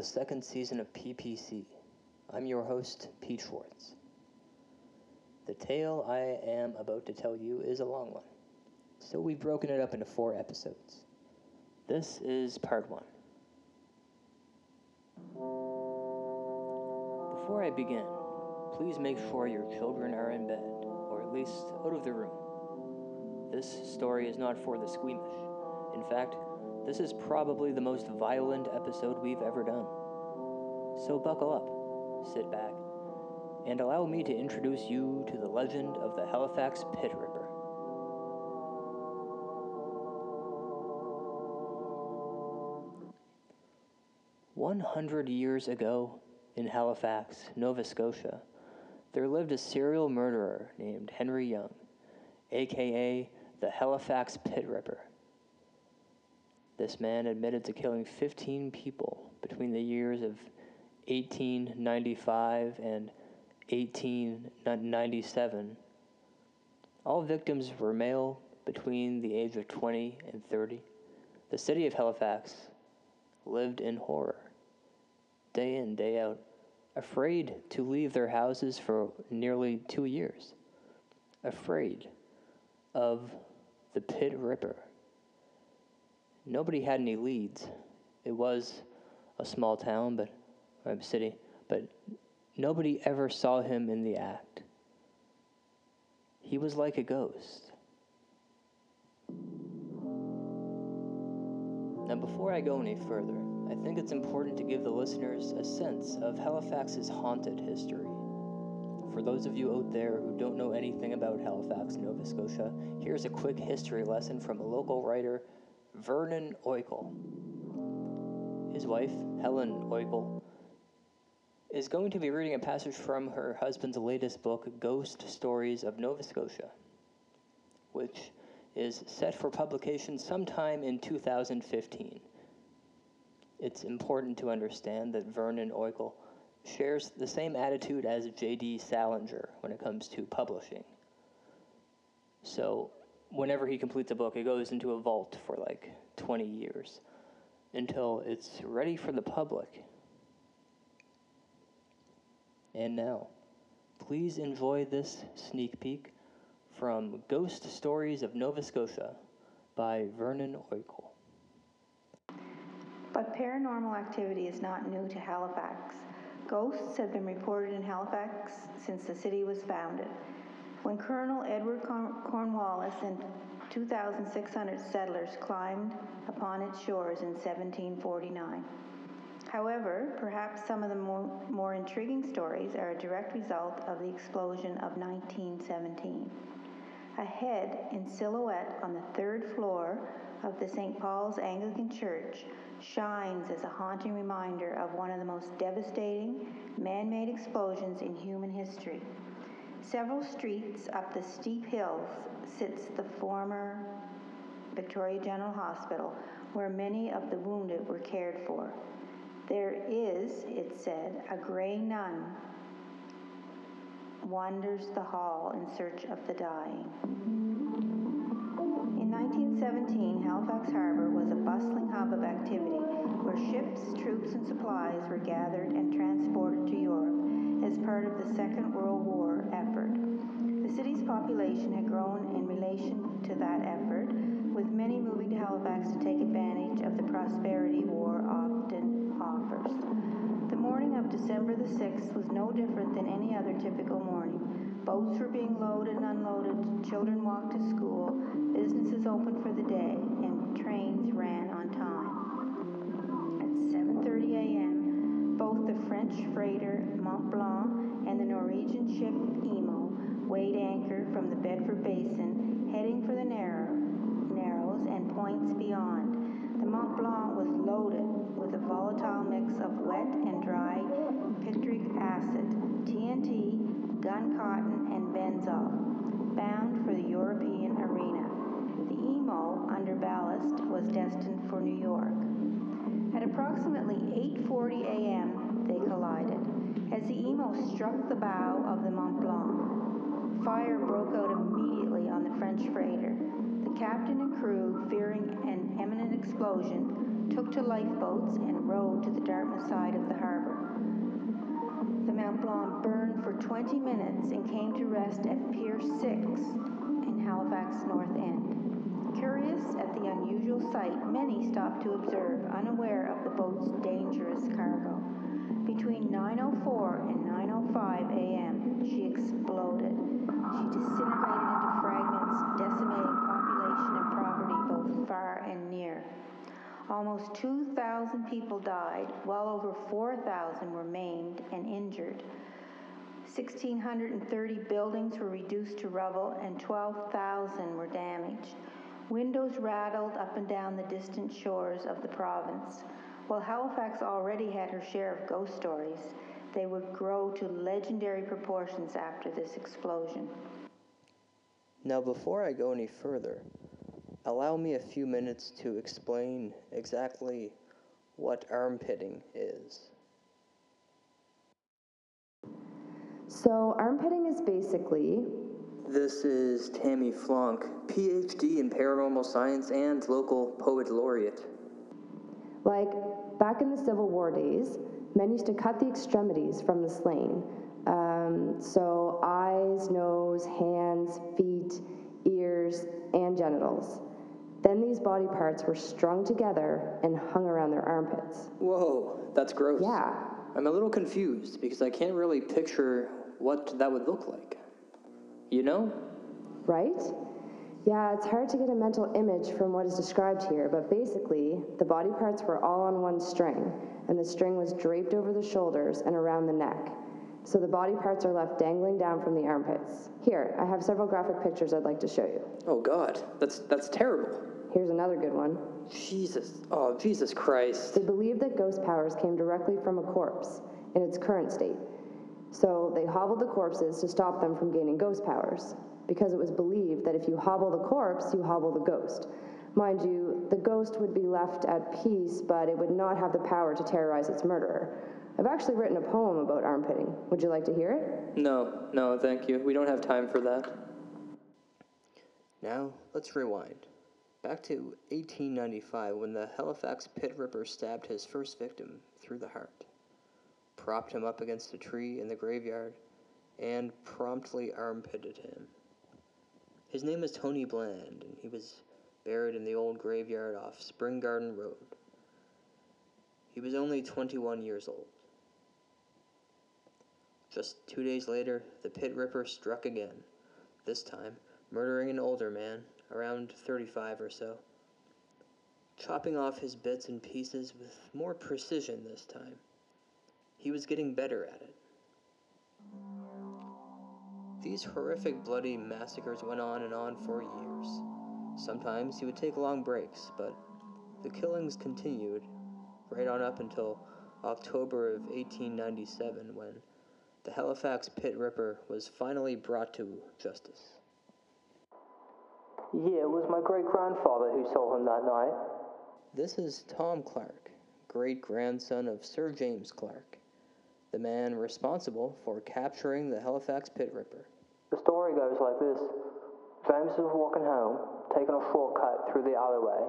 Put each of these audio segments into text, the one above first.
the second season of PPC. I'm your host, Pete Schwartz. The tale I am about to tell you is a long one, so we've broken it up into four episodes. This is part one. Before I begin, please make sure your children are in bed, or at least out of the room. This story is not for the squeamish. In fact, this is probably the most violent episode we've ever done. So buckle up, sit back, and allow me to introduce you to the legend of the Halifax Pit Ripper. One hundred years ago, in Halifax, Nova Scotia, there lived a serial murderer named Henry Young, aka the Halifax Pit Ripper. This man admitted to killing 15 people between the years of 1895 and 1897. All victims were male between the age of 20 and 30. The city of Halifax lived in horror, day in, day out, afraid to leave their houses for nearly two years, afraid of the Pit Ripper. Nobody had any leads. It was a small town, but a city, but nobody ever saw him in the act. He was like a ghost. Now, before I go any further, I think it's important to give the listeners a sense of Halifax's haunted history. For those of you out there who don't know anything about Halifax, Nova Scotia, here's a quick history lesson from a local writer, Vernon Oikel. His wife, Helen Oikel, is going to be reading a passage from her husband's latest book, Ghost Stories of Nova Scotia, which is set for publication sometime in 2015. It's important to understand that Vernon Oikel shares the same attitude as J.D. Salinger when it comes to publishing. So, whenever he completes a book, it goes into a vault for like 20 years until it's ready for the public. And now, please enjoy this sneak peek from Ghost Stories of Nova Scotia by Vernon Oikel. But paranormal activity is not new to Halifax. Ghosts have been reported in Halifax since the city was founded. When Colonel Edward Cornwallis and 2,600 settlers climbed upon its shores in 1749. However, perhaps some of the more, more intriguing stories are a direct result of the explosion of 1917. A head in silhouette on the third floor of the St. Paul's Anglican Church shines as a haunting reminder of one of the most devastating man made explosions in human history. Several streets up the steep hills sits the former Victoria General Hospital, where many of the wounded were cared for. There is, it said, a gray nun wanders the hall in search of the dying. In 1917, Halifax Harbor was a bustling hub of activity where ships, troops, and supplies were gathered and transported to Europe as part of the Second World War effort. The city's population had grown in relation to that effort, with many moving to Halifax to take advantage of the prosperity war often offers. The morning of December the 6th was no different than any other typical morning. Boats were being loaded and unloaded, children walked to school, businesses opened for the day, and trains ran on time. At 7:30 a.m., both the French freighter Mont Blanc and the Norwegian ship Imo weighed anchor from the Bedford Basin, heading for the narrow, Narrows and points beyond. The Mont Blanc was loaded with a volatile mix of wet and dry picric acid, TNT, gun cotton, and benzol, bound for the European arena. The Imo, under ballast, was destined for New York. At approximately 8:40 a.m., they collided. As the Imo struck the bow of the Mont Blanc, fire broke out immediately on the French freighter. The captain and crew, fearing an imminent explosion, took to lifeboats, and rowed to the Dartmouth side of the harbour. The Mont Blanc burned for 20 minutes and came to rest at Pier 6 in Halifax North End. Curious at the unusual sight, many stopped to observe, unaware of the boat's dangerous cargo. Between 9.04 and 9.05 a.m., she exploded. She disintegrated into fragments, decimating population and property both far and near. Almost 2,000 people died, well over 4,000 were maimed and injured. 1,630 buildings were reduced to rubble and 12,000 were damaged. Windows rattled up and down the distant shores of the province. While Halifax already had her share of ghost stories, they would grow to legendary proportions after this explosion. Now, before I go any further, allow me a few minutes to explain exactly what armpitting is. So, armpitting is basically This is Tammy Flonk, PhD in paranormal science and local poet laureate. like back in the Civil War days, men used to cut the extremities from the slain. Um, so, eyes, nose, hands, feet, ears, and genitals. Then these body parts were strung together and hung around their armpits. Whoa, that's gross. Yeah, I'm a little confused because I can't really picture what that would look like. You know? right? Yeah, it's hard to get a mental image from what is described here, but basically, the body parts were all on one string, and the string was draped over the shoulders and around the neck. So the body parts are left dangling down from the armpits. Here, I have several graphic pictures I'd like to show you. Oh God, that's that's terrible. Here's another good one. Jesus, oh Jesus Christ. They believe that ghost powers came directly from a corpse in its current state. So they hobbled the corpses to stop them from gaining ghost powers, because it was believed that if you hobble the corpse, you hobble the ghost. Mind you, the ghost would be left at peace, but it would not have the power to terrorize its murderer. I've actually written a poem about armpitting. Would you like to hear it? No, no, thank you. We don't have time for that. Now, let's rewind. Back to 1895 when the Halifax pit ripper stabbed his first victim through the heart, propped him up against a tree in the graveyard, and promptly armpitted him. His name is Tony Bland, and he was buried in the old graveyard off Spring Garden Road. He was only 21 years old. Just two days later, the pit ripper struck again, this time murdering an older man, around 35 or so, chopping off his bits and pieces with more precision this time. He was getting better at it. These horrific bloody massacres went on and on for years. Sometimes he would take long breaks, but the killings continued right on up until October of 1897 when the Halifax Pit Ripper was finally brought to justice. Yeah, it was my great grandfather who saw him that night. This is Tom Clark, great grandson of Sir James Clark, the man responsible for capturing the Halifax Pit Ripper. The story goes like this James was walking home, taking a shortcut through the alleyway,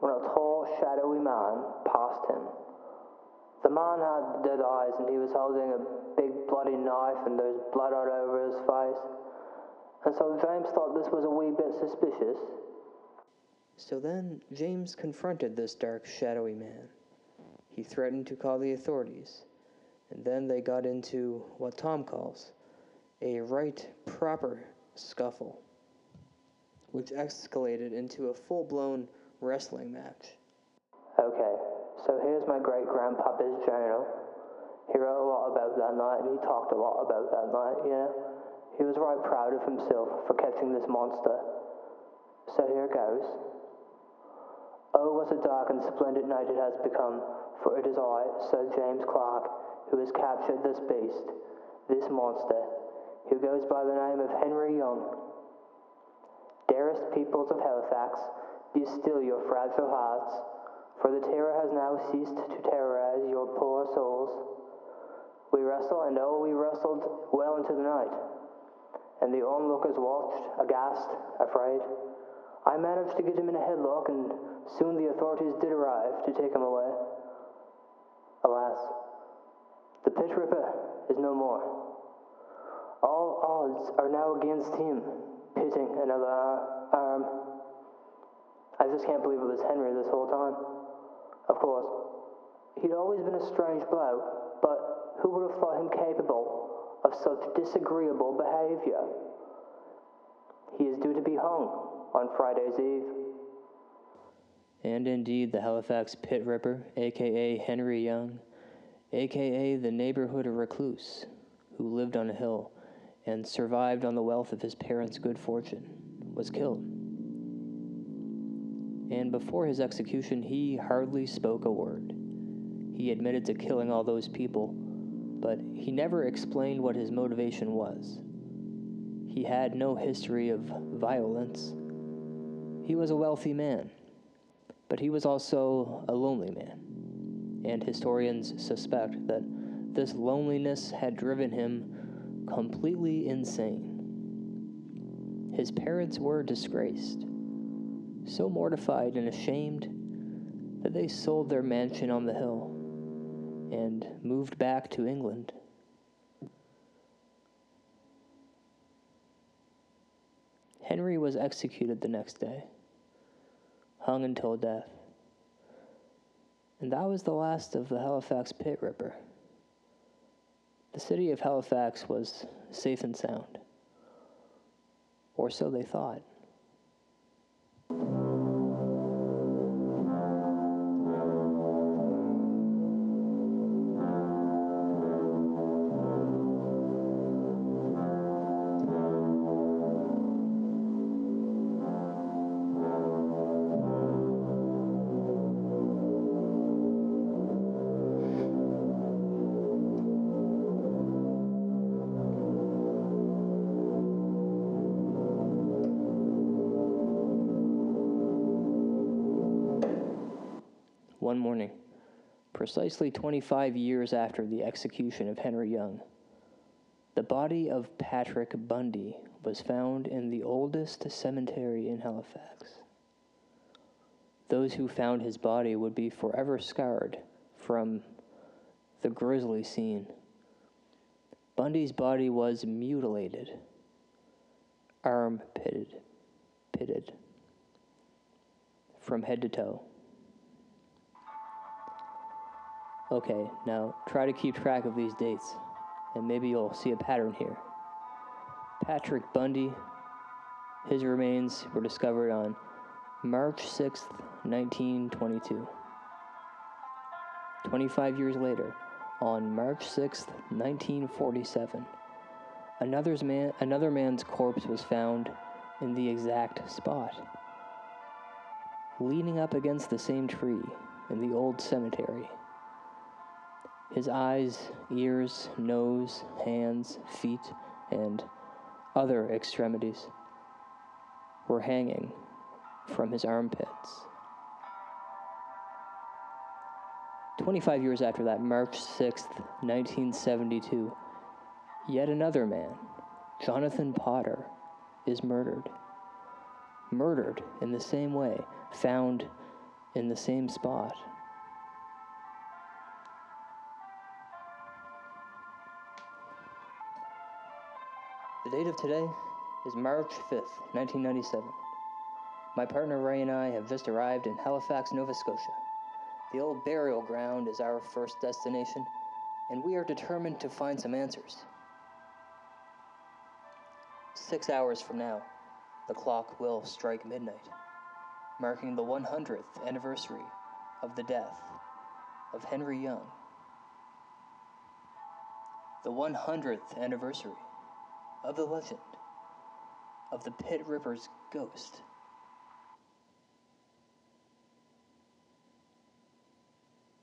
when a tall, shadowy man passed him. The man had dead eyes and he was holding a big bloody knife and there was blood all over his face. And so James thought this was a wee bit suspicious. So then James confronted this dark, shadowy man. He threatened to call the authorities, and then they got into what Tom calls a right proper scuffle, which escalated into a full blown wrestling match. Okay, so here's my great grandpapa's journal. He wrote a lot about that night and he talked a lot about that night, you know. He was right proud of himself for catching this monster. So here goes. Oh, what a dark and splendid night it has become, for it is I, Sir James Clark, who has captured this beast, this monster, who goes by the name of Henry Young. Dearest peoples of Halifax, be still your fragile hearts, for the terror has now ceased to terrorize your poor souls. We wrestled, and oh, we wrestled well into the night, and the onlookers watched, aghast, afraid. I managed to get him in a headlock and Soon the authorities did arrive to take him away. Alas, the Pit Ripper is no more. All odds are now against him, pitting another arm. I just can't believe it was Henry this whole time. Of course, he'd always been a strange bloke, but who would have thought him capable of such disagreeable behavior? He is due to be hung on Friday's Eve. And indeed, the Halifax Pit Ripper, aka Henry Young, aka the neighborhood recluse, who lived on a hill and survived on the wealth of his parents' good fortune, was killed. And before his execution, he hardly spoke a word. He admitted to killing all those people, but he never explained what his motivation was. He had no history of violence. He was a wealthy man, but he was also a lonely man. And historians suspect that this loneliness had driven him completely insane. His parents were disgraced, so mortified and ashamed that they sold their mansion on the hill and moved back to England. Henry was executed the next day, hung until death. And that was the last of the Halifax Pit Ripper. The city of Halifax was safe and sound, or so they thought. One morning, precisely 25 years after the execution of Henry Young, the body of Patrick Bundy was found in the oldest cemetery in Halifax. Those who found his body would be forever scarred from the grisly scene. Bundy's body was mutilated, arm pitted, pitted, from head to toe. Okay, now try to keep track of these dates, and maybe you'll see a pattern here. Patrick Bundy, his remains were discovered on March 6th, 1922. 25 years later, on March 6th, 1947, another's man, another man's corpse was found in the exact spot, leaning up against the same tree in the old cemetery. His eyes, ears, nose, hands, feet, and other extremities were hanging from his armpits. 25 years after that, March 6th, 1972, yet another man, Jonathan Potter, is murdered. Murdered in the same way, found in the same spot. The date of today is March 5th, 1997. My partner Ray and I have just arrived in Halifax, Nova Scotia. The old burial ground is our first destination, and we are determined to find some answers. Six hours from now, the clock will strike midnight, marking the 100th anniversary of the death of Henry Young. The 100th anniversary of the legend of the Pit Ripper's ghost.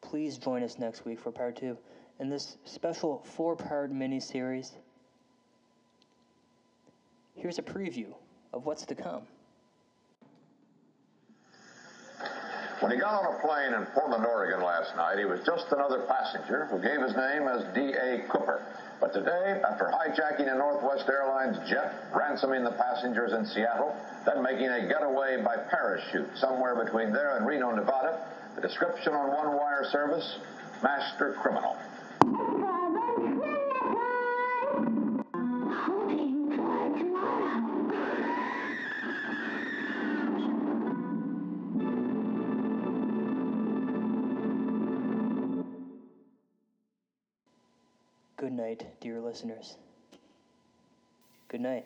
Please join us next week for part two in this special four part mini series. Here's a preview of what's to come. When he got on a plane in Portland, Oregon last night, he was just another passenger who gave his name as D.B. Cooper. But today, after hijacking a Northwest Airlines jet, ransoming the passengers in Seattle, then making a getaway by parachute somewhere between there and Reno, Nevada, the description on one wire service, master criminal. Good night, dear listeners. Good night.